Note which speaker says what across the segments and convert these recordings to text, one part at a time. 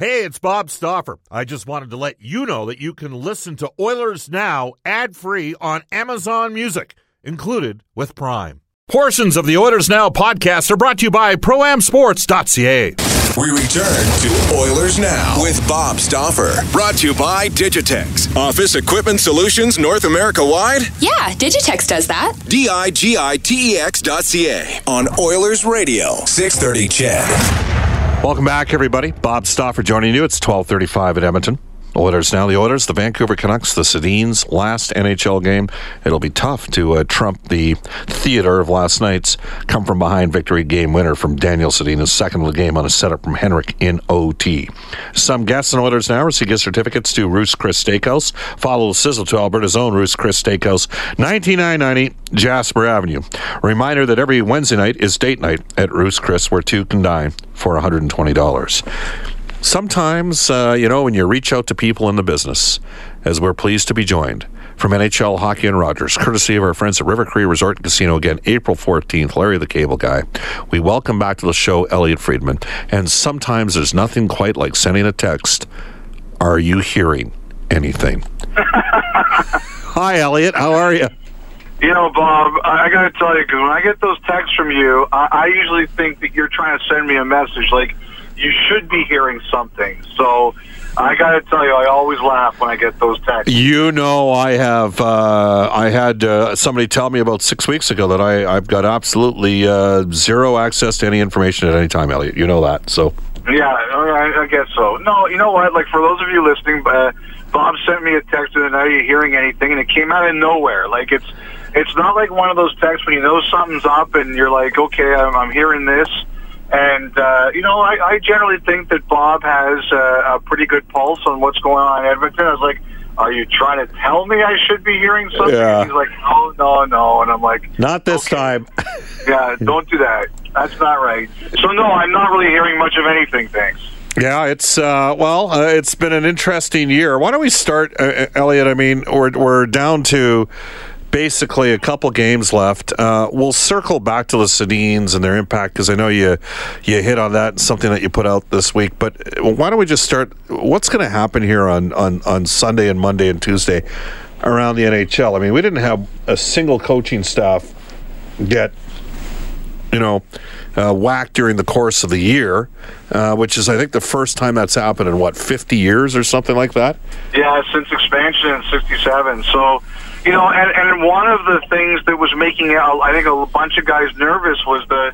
Speaker 1: Hey, it's Bob Stauffer. I just wanted to let you know that you can listen to Oilers Now ad free on Amazon Music, included with Prime. Portions of the Oilers Now podcast are brought to you by ProAmSports.ca.
Speaker 2: We return to Oilers Now with Bob Stauffer. Brought to you by Digitex. Office Equipment Solutions North America wide?
Speaker 3: Yeah, Digitex does that.
Speaker 2: D I G I T E X dot C A on Oilers Radio. 630 CHED.
Speaker 1: Welcome back, everybody. Bob Stauffer joining you. It's 1235 at Edmonton. Oilers now. The Oilers, the Vancouver Canucks, the Sedins' last NHL game. It'll be tough to uh, trump the theater of last night's come from behind victory game winner from Daniel Sedin's second of the game on a setup from Henrik in OT. Some guests and Oilers now receive gift certificates to Ruth's Chris Steakhouse. Follow the sizzle to Alberta's own Ruth's Chris Steakhouse, 9990 Jasper Avenue. Reminder that every Wednesday night is date night at Ruth's Chris, where two can dine for $120 sometimes, uh, you know, when you reach out to people in the business, as we're pleased to be joined from NHL Hockey and Rogers, courtesy of our friends at River Cree Resort and Casino again, April 14th, Larry the Cable Guy. We welcome back to the show Elliotte Friedman. And sometimes there's nothing quite like sending a text. Are you hearing anything? Hi, Elliotte. How are you?
Speaker 4: You know, Bob, I got to tell you, because when I get those texts from you, I, I usually think that you're trying to send me a message like, you should be hearing something. So I got to tell you, I always laugh when I get those texts.
Speaker 1: You know, I have. Uh, I had uh, somebody tell me about six weeks ago that I, I've got absolutely uh, zero access to any information at any time, Elliotte. You know that, so.
Speaker 4: Yeah, I, I guess so. No, you know what? Like for those of you listening, uh, Bob sent me a text and other night. Are you hearing anything? And it came out of nowhere. Like it's, it's not like one of those texts when you know something's up and you're like, okay, I'm, I'm hearing this and, uh, you know, I, I generally think that Bob has uh, a pretty good pulse on what's going on in Edmonton. I was like, are you trying to tell me I should be hearing something?
Speaker 1: Yeah.
Speaker 4: He's like, oh, no, no. And I'm like,
Speaker 1: not this
Speaker 4: okay.
Speaker 1: time.
Speaker 4: yeah, don't do that. That's not right. So, no, I'm not really hearing much of anything, thanks.
Speaker 1: Yeah, it's uh, well, uh, it's been an interesting year. Why don't we start, uh, Elliotte? I mean, we're we're down to basically a couple games left. Uh, we'll circle back to the Sedins and their impact because I know you you hit on that something that you put out this week. But why don't we just start? What's going to happen here on, on on Sunday and Monday and Tuesday around the NHL? I mean, we didn't have a single coaching staff get you know uh, whacked during the course of the year, uh, which is I think the first time that's happened in what 50 years or something like that.
Speaker 4: Yeah, since expansion in '67. So you know, and, and one of the things that was making I think a bunch of guys nervous was the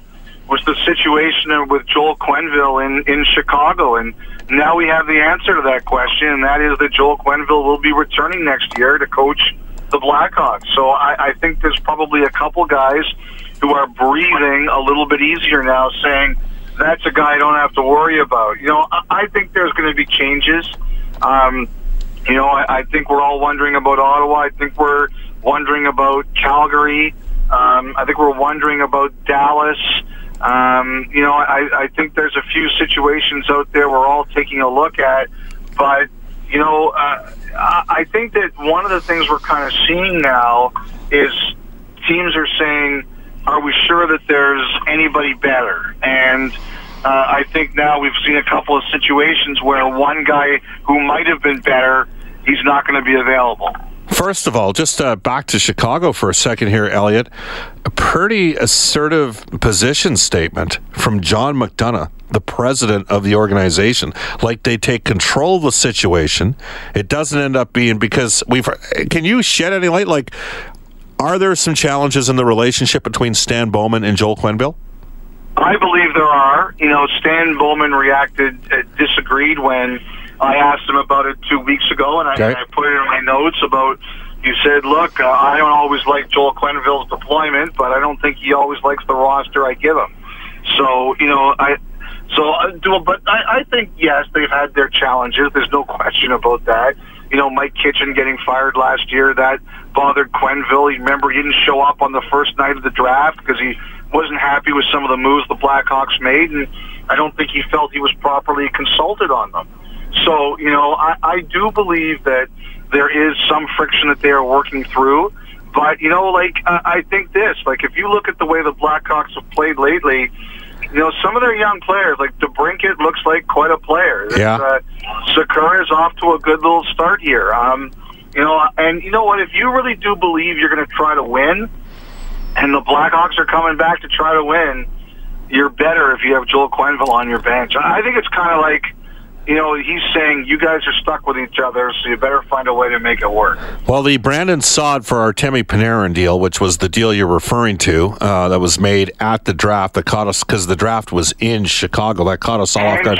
Speaker 4: was the situation with Joel Quenneville in in Chicago, and now we have the answer to that question, and that is that Joel Quenneville will be returning next year to coach the Blackhawks. So I, I think there's probably a couple guys who are breathing a little bit easier now, saying that's a guy I don't have to worry about. You know, I, I think there's going to be changes. Um, you know, I, I think we're all wondering about Ottawa. I think we're wondering about Calgary. Um, I think we're wondering about Dallas. Um, you know, I, I think there's a few situations out there we're all taking a look at. But, you know, uh, I think that one of the things we're kind of seeing now is teams are saying, are we sure that there's anybody better? And uh, I think now we've seen a couple of situations where one guy who might have been better he's not going to be available.
Speaker 1: First of all, just uh, back to Chicago for a second here, Elliotte. A pretty assertive position statement from John McDonough, the president of the organization. Like they take control of the situation. It doesn't end up being because we've. Can you shed any light? Like, are there some challenges in the relationship between Stan Bowman and Joel Quenneville?
Speaker 4: I believe there are. You know, Stan Bowman reacted, uh, disagreed when I asked him about it two weeks ago, and I, okay. I put it in my notes about. He said, "Look, uh, I don't always like Joel Quenneville's deployment, but I don't think he always likes the roster I give him." So you know, I so uh, but I, I think yes, they've had their challenges. There's no question about that. You know, Mike Kitchen getting fired last year that bothered Quenneville. You remember he didn't show up on the first night of the draft because he wasn't happy with some of the moves the Blackhawks made, and I don't think he felt he was properly consulted on them. So, you know, I, I do believe that there is some friction that they are working through. But, you know, like, uh, I think this, like, if you look at the way the Blackhawks have played lately, you know, some of their young players, like DeBrincat, looks like quite a player.
Speaker 1: Yeah.
Speaker 4: Uh, Sikura's off to a good little start here. Um, you know, and you know what? If you really do believe you're going to try to win, and the Blackhawks are coming back to try to win, you're better if you have Joel Quenneville on your bench. I think it's kind of like, you know, he's saying you guys are stuck with each other, so you better find a way to make it work.
Speaker 1: Well, the Brandon Saad for our Artemi Panarin deal, which was the deal you're referring to, uh, that was made at the draft, that caught us because the draft was in Chicago. That caught us all off guard.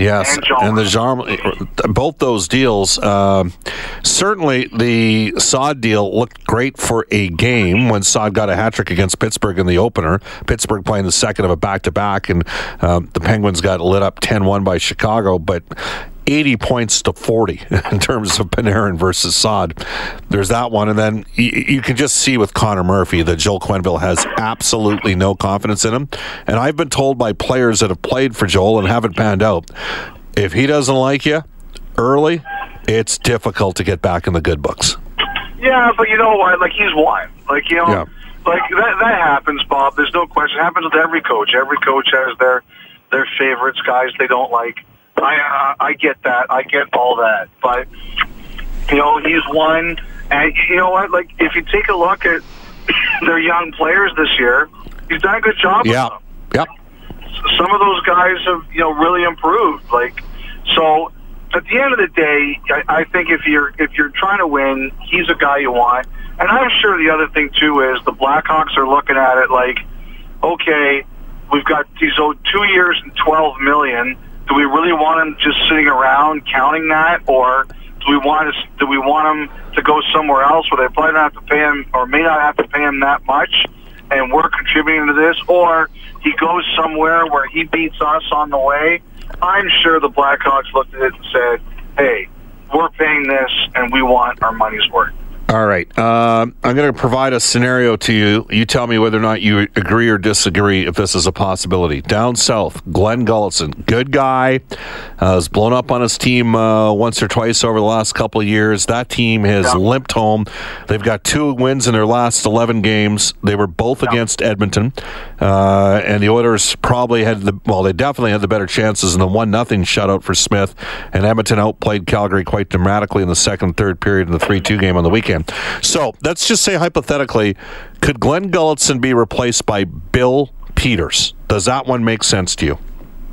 Speaker 1: Yes,
Speaker 4: And,
Speaker 1: and the Jarm, both those deals. Um, certainly, the Saad deal looked great for a game when Saad got a hat trick against Pittsburgh in the opener. Pittsburgh playing the second of a back to back, and um, the Penguins got lit up 10-1 by Chicago, but. 80 points to 40 in terms of Panarin versus Saad. There's that one. And then you, you can just see with Connor Murphy that Joel Quenneville has absolutely no confidence in him. And I've been told by players that have played for Joel and haven't panned out if he doesn't like you early, it's difficult to get back in the good books.
Speaker 4: Yeah, but you know what? Like he's won. Like you know,
Speaker 1: Yeah.
Speaker 4: like that that happens, Bob. There's no question. It happens with every coach. Every coach has their their favorites, guys they don't like. I uh, I get that. I get all that. But you know, he's won, and you know what? Like if you take a look at their young players this year, he's done a good job. with
Speaker 1: Yeah.
Speaker 4: them
Speaker 1: Yep.
Speaker 4: some of those guys have you know really improved. Like so, at the end of the day, I, I think if you're if you're trying to win, he's a guy you want. And I'm sure the other thing too is the Blackhawks are looking at it like, okay, we've got these oh, two years and twelve million. Do we really want him just sitting around counting that, or do we want to, do we want him to go somewhere else where they probably don't have to pay him, or may not have to pay him that much, and we're contributing to this, or he goes somewhere where he beats us on the way? I'm sure the Blackhawks looked at it and said, "Hey, we're paying this, and we want our money's worth."
Speaker 1: All right. Um, I'm going to provide a scenario to you. You tell me whether or not you agree or disagree if this is a possibility. Down south, Glen Gulutzan, good guy, uh, has blown up on his team uh, once or twice over the last couple of years. That team has
Speaker 4: Yeah.
Speaker 1: limped home. They've got two wins in their last 11 games. They were both against Edmonton, uh, and the Oilers probably had the well, they definitely had the better chances in the one nothing shutout for Smith, and Edmonton outplayed Calgary quite dramatically in the second, third period in the three two game on the weekend. So let's just say hypothetically, could Glen Gulutzan be replaced by Bill Peters? Does that one make sense to you?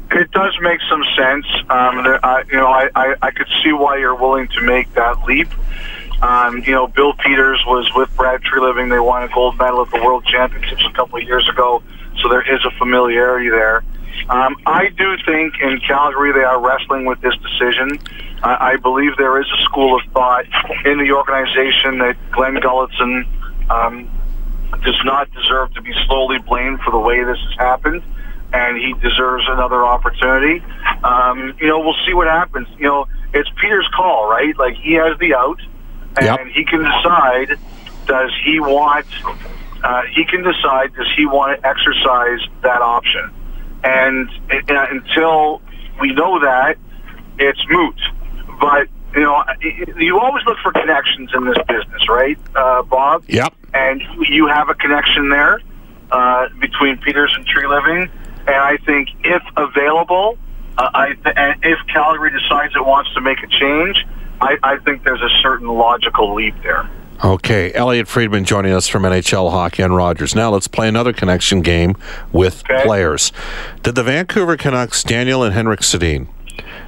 Speaker 4: It does make some sense. Um, there, I, you know, I, I, I could see why you're willing to make that leap. Um, you know, Bill Peters was with Brad Treliving. They won a gold medal at the World Championships a couple of years ago, so there is a familiarity there. Um, I do think in Calgary they are wrestling with this decision. I, I believe there is a school of thought in the organization that Glen Gulutzan um, does not deserve to be slowly blamed for the way this has happened, and he deserves another opportunity. Um, you know, we'll see what happens. You know, it's Peter's call, right? Like he has the out, and
Speaker 1: Yep.
Speaker 4: he can decide does he want. Uh, he can decide does he want to exercise that option, and uh, until we know that, it's moot. But you know, you always look for connections in this business, right, uh, Bob?
Speaker 1: Yep.
Speaker 4: and you have a connection there uh, between Peters and Treliving. And I think if available, uh, I th- and if Calgary decides it wants to make a change, I, I think there's a certain logical leap there.
Speaker 1: Okay, Elliotte Friedman joining us from NHL Hockey and Rogers. Now let's play another connection game with
Speaker 4: Okay.
Speaker 1: players. Did the Vancouver Canucks, Daniel and Henrik Sedin,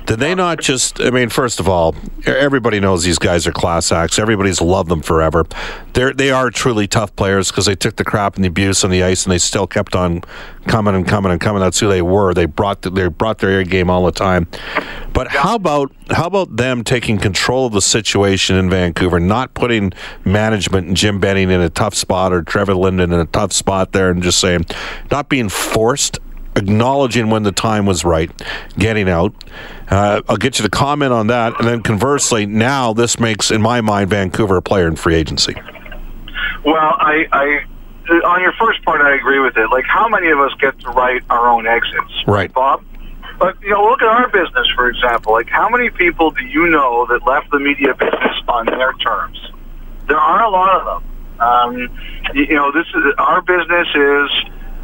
Speaker 1: did they not just? I mean, first of all, everybody knows these guys are class acts. Everybody's loved them forever. They're they are truly tough players because they took the crap and the abuse on the ice and they still kept on coming and coming and coming. That's who they were. They brought the, they brought their A game all the time. But how about how about them taking control of the situation in Vancouver, not putting management and Jim Benning in a tough spot or Trevor Linden in a tough spot there, and just saying, not being forced acknowledging when the time was right, getting out. Uh, I'll get you to comment on that, and then conversely, now this makes, in my mind, Vancouver a player in free agency.
Speaker 4: Well, I, I on your first part, I agree with it. Like, how many of us get to write our own exits,
Speaker 1: Right.
Speaker 4: Bob? But you know, look at our business, for example. Like, how many people do you know that left the media business on their terms? There aren't a lot of them. Um, you, you know, this is our business is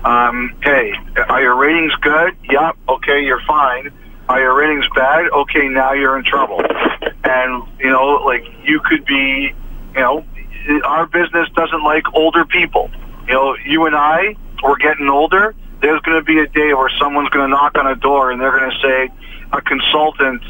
Speaker 4: Um, hey, are your ratings good? Yep. Okay, you're fine. Are your ratings bad? Okay, now you're in trouble. And you know, like you could be, you know, our business doesn't like older people. You know, you and I, we're getting older. There's going to be a day where someone's going to knock on a door and they're going to say, a consultant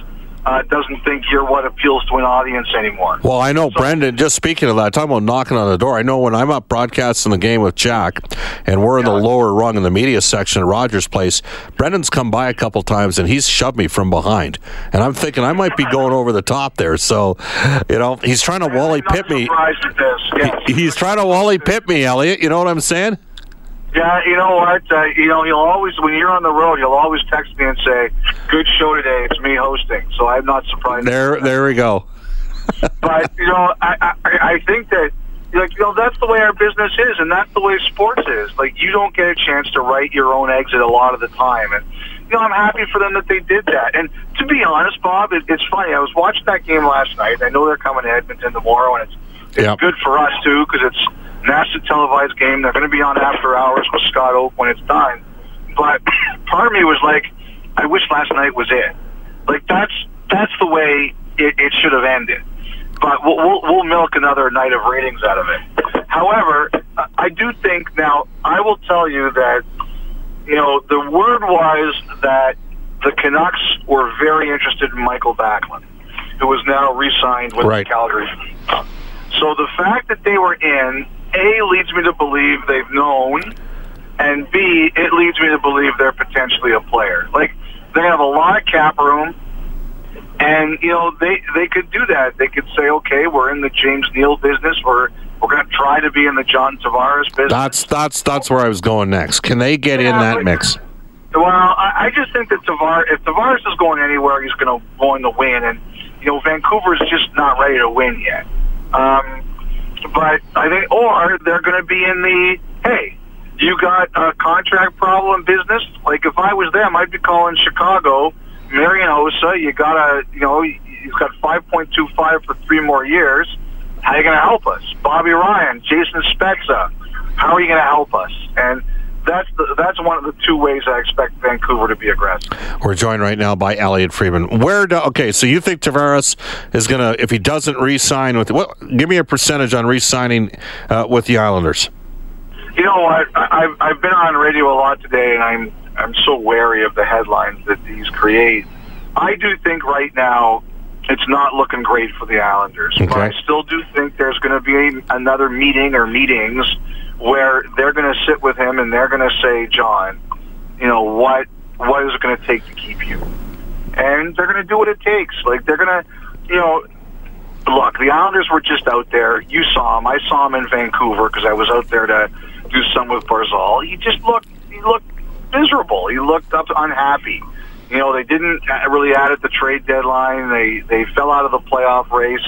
Speaker 4: uh, doesn't think you're what appeals to an audience anymore.
Speaker 1: Well, I know, so, Brendan, just speaking of that, talking about knocking on the door, I know when I'm up broadcasting the game with Jack and we're in yeah. the lower rung in the media section at Rogers Place, Brendan's come by a couple times and he's shoved me from behind. And I'm thinking I might be going over the top there. So, you know, he's trying to Wally Pipp me.
Speaker 4: Yes.
Speaker 1: He, he's trying to Wally Pipp me, Elliotte. You know what I'm saying?
Speaker 4: Yeah, you know what? Uh, you know, he'll always when you're on the road, he'll always text me and say, "Good show today. It's me hosting." So I'm not surprised.
Speaker 1: There, there we go.
Speaker 4: but you know, I, I I think that like you know that's the way our business is, and that's the way sports is. Like you don't get a chance to write your own exit a lot of the time, and you know I'm happy for them that they did that. And to be honest, Bob, it, it's funny. I was watching that game last night. I know they're coming to Edmonton tomorrow, and it's it's yep. good for us too because it's nationally televised game. They're going to be on after hours with Scott Oake when it's done. But part of me was like, I wish last night was it. Like that's that's the way it, it should have ended. But we'll, we'll, we'll milk another night of ratings out of it. However, I do think now I will tell you that you know the word was that the Canucks were very interested in Mikael Backlund, who is now re-signed with right. the Calgary. So the fact that they were in a leads me to believe they've known, and B it leads me to believe they're potentially a player. Like they have a lot of cap room, and you know they they could do that. They could say, okay, we're in the James Neal business. We're we're going to try to be in the John Tavares business.
Speaker 1: That's that's that's where I was going next. Can they get yeah, in that like, mix?
Speaker 4: Well, I, I just think that Tavares, if Tavares is going anywhere, he's going to going to win, and you know Vancouver's just not ready to win yet. Um, but I think, or they're going to be in the hey, you got a contract problem business. Like if I was them, I'd be calling Chicago, Marian Hossa. You got a, you know, you've got five point two five for three more years. How are you going to help us? Bobby Ryan, Jason Spezza. How are you going to help us? And that's the, that's one of the two ways I expect Vancouver to be aggressive.
Speaker 1: We're joined right now by Elliotte Friedman. Where do okay? So you think Tavares is going to if he doesn't re-sign with what? Give me a percentage on re-signing uh, with the Islanders.
Speaker 4: You know what? I, I've I've been on radio a lot today, and I'm I'm so wary of the headlines that these create. I do think right now it's not looking great for the Islanders, okay. but I still do think there's going to be another meeting or meetings where they're going to sit with him and they're going to say, John, you know what what is it going to take to keep you? And they're going to do what it takes. Like they're going to, you know, look. The Islanders were just out there. You saw him. I saw him in Vancouver because I was out there to do some with Barzal. He just looked. He looked miserable. He looked up unhappy. You know, they didn't really add at the trade deadline. They they fell out of the playoff race.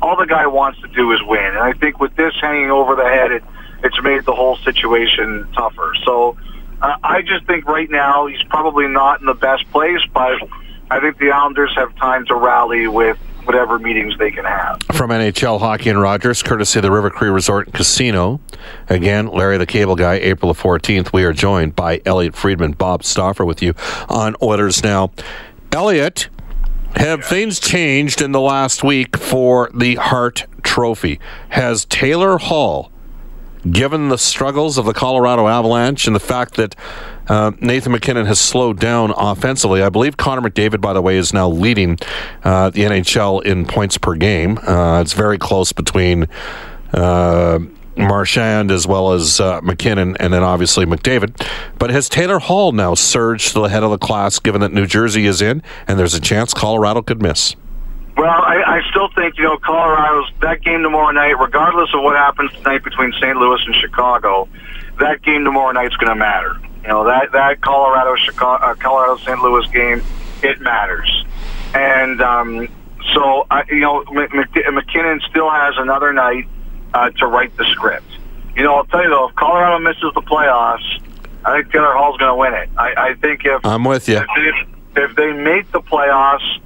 Speaker 4: All the guy wants to do is win, and I think with this hanging over the head, it it's made the whole situation tougher. So uh, I just think right now he's probably not in the best place, but I think the Islanders have time to rally with whatever meetings they can have.
Speaker 1: From NHL Hockey and Rogers, courtesy of the River Cree Resort and Casino. Again, Larry the Cable Guy, April the 14th. We are joined by Elliotte Friedman, Bob Stauffer with you on Oilers Now. Elliotte, have things changed in the last week for the Hart Trophy? Has Taylor Hall given the struggles of the Colorado Avalanche and the fact that uh, Nathan MacKinnon has slowed down offensively. I believe Connor McDavid, by the way, is now leading uh, the NHL in points per game. Uh, it's very close between. Uh, Marchand as well as uh, MacKinnon, and then obviously McDavid. But has Taylor Hall now surged to the head of the class, given that New Jersey is in, and there's a chance Colorado could miss?
Speaker 4: Well, I, I still think you know Colorado's that game tomorrow night, regardless of what happens tonight between St. Louis and Chicago, that game tomorrow night is going to matter. You know that that Colorado Chicago uh, Colorado St. Louis game, it matters, and um, so I, you know MacKinnon still has another night uh, to write the script. You know, I'll tell you though, if Colorado misses the playoffs, I think Taylor Hall's going to win it. I, I think if
Speaker 1: I'm with you,
Speaker 4: if they, if they make the playoffs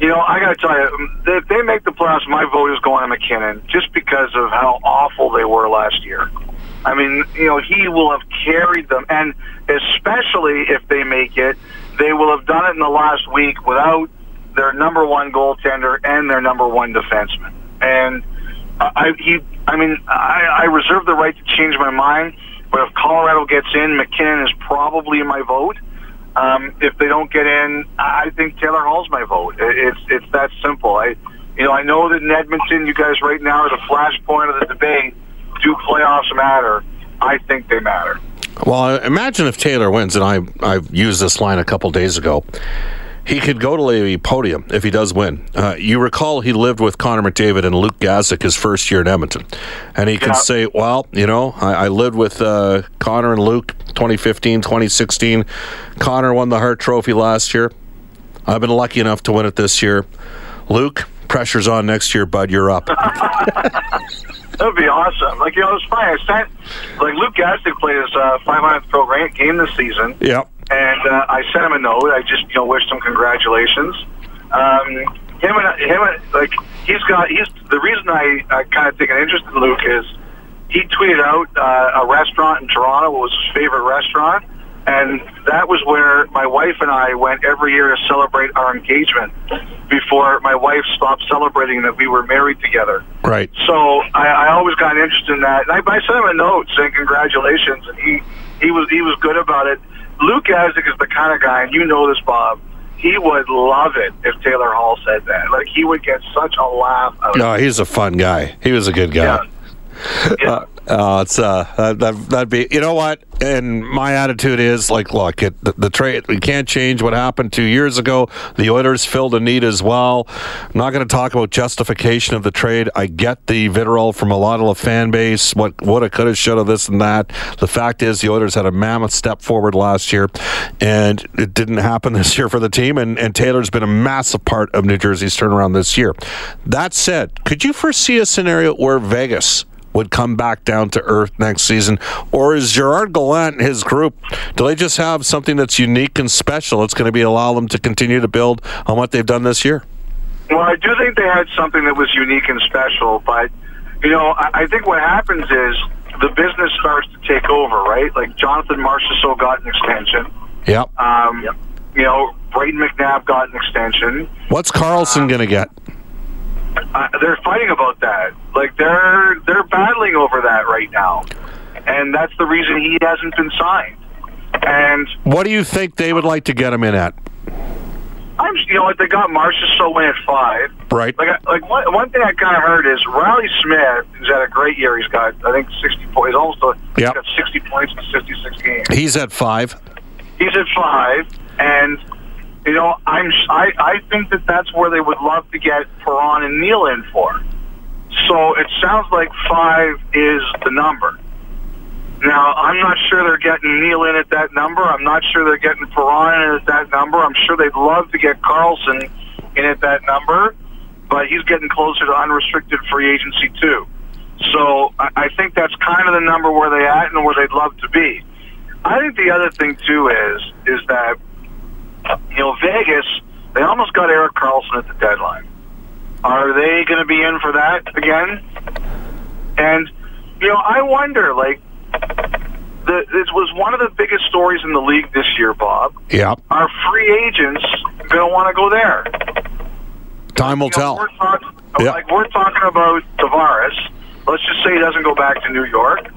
Speaker 4: you know, I got to tell you, um, if they make the playoffs, my vote is going to MacKinnon just because of how awful they were last year. I mean, you know, he will have carried them, and especially if they make it, they will have done it in the last week without their number one goaltender and their number one defenseman. And I, he, I mean, I, I reserve the right to change my mind. But if Colorado gets in, MacKinnon is probably my vote. Um, if they don't get in, I think Taylor Hall's my vote. It's it's that simple. I, you know, I know that in Edmonton, you guys right now are the flashpoint of the debate. Do playoffs matter? I think they matter.
Speaker 1: Well, imagine if Taylor wins, and I I used this line a couple days ago. He could go to the podium if he does win. Uh, you recall he lived with Connor McDavid and Luke Gazdic his first year in Edmonton. And he can say, well, you know, I, I lived with uh, Connor and Luke 2015, 2016. Connor won the Hart Trophy last year. I've been lucky enough to win it this year. Luke, pressure's on next year, bud. You're up.
Speaker 4: That would be awesome. Like, you know, it was funny. I sent, like, Luke Gazdic played his uh, 500th pro game this season.
Speaker 1: Yep
Speaker 4: and uh, I sent him a note. I just you know wished him congratulations. Um, him and him and, like he's got he's the reason I, I kind of take an interest in Luke is he tweeted out uh, a restaurant in Toronto what was his favorite restaurant, and that was where my wife and I went every year to celebrate our engagement before my wife stopped celebrating that we were married together.
Speaker 1: Right.
Speaker 4: So I, I always got interested in that, and I, I sent him a note saying congratulations, and he he was he was good about it. Luke Gazdic is the kind of guy, and you know this, Bob. He would love it if Taylor Hall said that. Like he would get such a laugh. Out of it.
Speaker 1: no, he's a fun guy. He was a good guy.
Speaker 4: Yeah.
Speaker 1: Yeah. Uh, uh, it's uh, that that'd be. You know what? And my attitude is like, look, it, the, the trade. We can't change what happened two years ago. The Oilers filled a need as well. I'm not going to talk about justification of the trade. I get the vitriol from a lot of the fan base. What what have, coulda, shoulda, this and that. The fact is, the Oilers had a mammoth step forward last year, and it didn't happen this year for the team. And, and Taylor's been a massive part of New Jersey's turnaround this year. That said, could you foresee a scenario where Vegas? Would come back down to earth next season? Or is Gerard Gallant and his group, do they just have something that's unique and special? It's going to be allow them to continue to build on what they've done this year?
Speaker 4: Well, I do think they had something that was unique and special, but, you know, I, I think what happens is the business starts to take over, right? Like Jonathan Marchessault got an extension.
Speaker 1: Yep.
Speaker 4: Um, yep. You know, Brayden McNabb got an extension.
Speaker 1: What's Karlsson going to get?
Speaker 4: Uh, they're fighting about that. Like they're they're battling over that right now, and that's the reason he hasn't been signed. And
Speaker 1: what do you think they would like to get him in at?
Speaker 4: I'm, you know, what they got Marcia so in at five.
Speaker 1: Right.
Speaker 4: Like, like one, one thing I kind of heard is Riley Smith has had a great year. He's got, I think, 60 points. He's almost, a, yep. he's got 60 points in 56 games.
Speaker 1: He's at five.
Speaker 4: He's at five, and you know, I'm I, I think that that's where they would love to get Perron and Neal in for. So it sounds like five is the number. Now, I'm not sure they're getting Neal in at that number. I'm not sure they're getting Perron in at that number. I'm sure they'd love to get Karlsson in at that number, but he's getting closer to unrestricted free agency too. So I, I think that's kind of the number where they at and where they'd love to be. I think the other thing too is is that you know, Vegas, they almost got Erik Karlsson at the deadline. Are they going to be in for that again? And, you know, I wonder, like, the, this was one of the biggest stories in the league this year, Bob.
Speaker 1: Yeah.
Speaker 4: Are free agents going to want to go there?
Speaker 1: Time will
Speaker 4: you
Speaker 1: know, tell.
Speaker 4: We're talk, yeah. Like, we're talking about Tavares. Let's just say he doesn't go back to New York.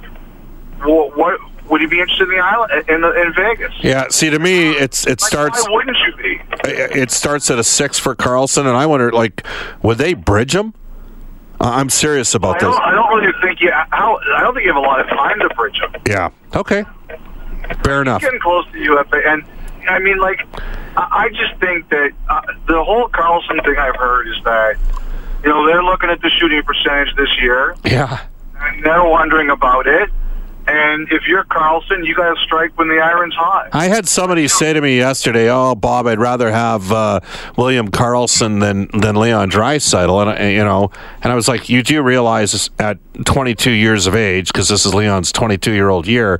Speaker 4: Well, what would you be interested in the island in, in Vegas?
Speaker 1: Yeah. See, to me, it's it
Speaker 4: like,
Speaker 1: starts.
Speaker 4: Why wouldn't you be?
Speaker 1: It starts at a six for Karlsson, and I wonder, like, would they bridge him? I'm serious about
Speaker 4: I
Speaker 1: this.
Speaker 4: I don't really think you. How, I don't think you have a lot of time to bridge him.
Speaker 1: Yeah. Okay. Fair enough.
Speaker 4: Getting close to UFA, and I mean, like, I just think that uh, the whole Karlsson thing I've heard is that you know they're looking at the shooting percentage this year.
Speaker 1: Yeah.
Speaker 4: And they're wondering about it. And if you're Karlsson, you got to strike when the iron's hot.
Speaker 1: I had somebody say to me yesterday, "Oh, Bob, I'd rather have uh, William Karlsson than than Leon Draisaitl," and you know, and I was like, "You do realize at 22 years of age, because this is Leon's 22 year old year,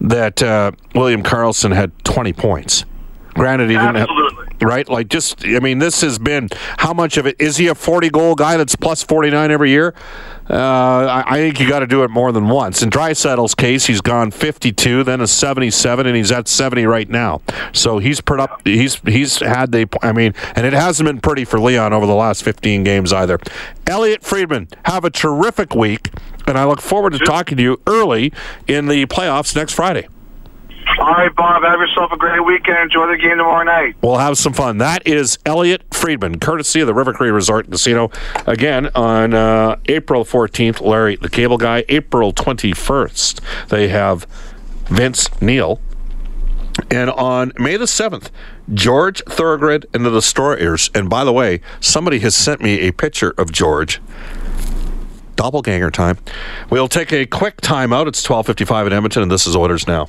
Speaker 1: that uh, William Karlsson had 20 points. Granted, he didn't
Speaker 4: Absolutely.
Speaker 1: have." right? Like, just, I mean, this has been how much of it is he a 40 goal guy that's plus 49 every year? Uh, I, I, think you got to do it more than once. In Draisaitl's case, he's gone 52, then a 77, and he's at 70 right now. So he's put up. He's he's had the. I mean, and it hasn't been pretty for Leon over the last 15 games either. Elliotte Friedman, have a terrific week, and I look forward to talking to you early in the playoffs next Friday.
Speaker 4: All right, Bob. Have yourself a great weekend. Enjoy the game tomorrow night.
Speaker 1: We'll have some fun. That is Elliotte Friedman, courtesy of the River Cree Resort and Casino. Again, on uh, April 14th, Larry the Cable Guy. April 21st, they have Vince Neil. And on May the 7th, George Thorogood and the Destroyers. And by the way, somebody has sent me a picture of George doppelganger time. We'll take a quick timeout. It's 12:55 in Edmonton, and this is Orders now.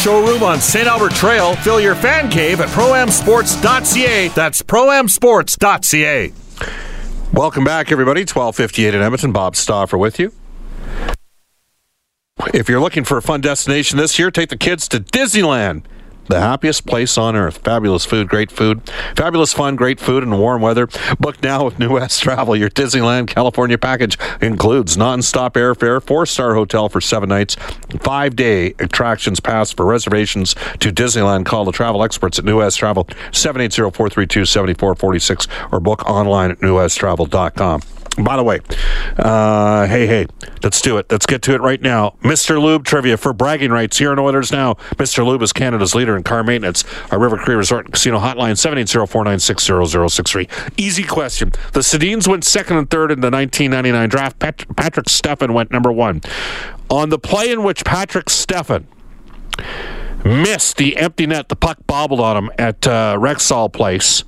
Speaker 5: showroom on St. Albert Trail. Fill your fan cave at proamsports.ca. That's proamsports.ca.
Speaker 1: Welcome back, everybody. 1258 in Edmonton. Bob Stauffer with you. If you're looking for a fun destination this year, take the kids to Disneyland the happiest place on earth. Fabulous food, great food, fabulous fun, great food, and warm weather. Book now with New West Travel. Your Disneyland California package includes non-stop airfare, four-star hotel for seven nights, five-day attractions pass for reservations to Disneyland. Call the travel experts at New West Travel, 780-432-7446 or book online at newwesttravel.com. By the way, uh, hey, hey, let's do it. Let's get to it right now. Mr. Lube trivia for bragging rights here in Oilers Now. Mr. Lube is Canada's leader in car maintenance. Our River Cree Resort and Casino hotline, 780-496-0063. Easy question. The Sedins went second and third in the 1999 draft. Pat- Patrik Stefan went number one. On the play in which Patrik Stefan missed the empty net, the puck bobbled on him at uh, Rexall Place.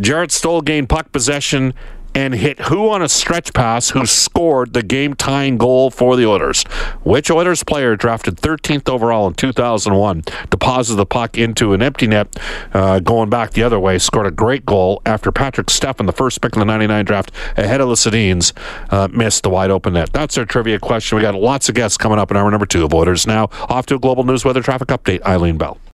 Speaker 1: Jarrett Stoll gained puck possession and hit who on a stretch pass who scored the game tying goal for the Oilers. Which Oilers player drafted 13th overall in 2001 deposited the puck into an empty net uh, going back the other way, scored a great goal after Patrik Stefan, the first pick in the 99 draft ahead of the Sedins, uh, missed the wide open net. That's our trivia question. We got lots of guests coming up in hour number two of Oilers. Now, off to a global news weather traffic update. Eileen Bell.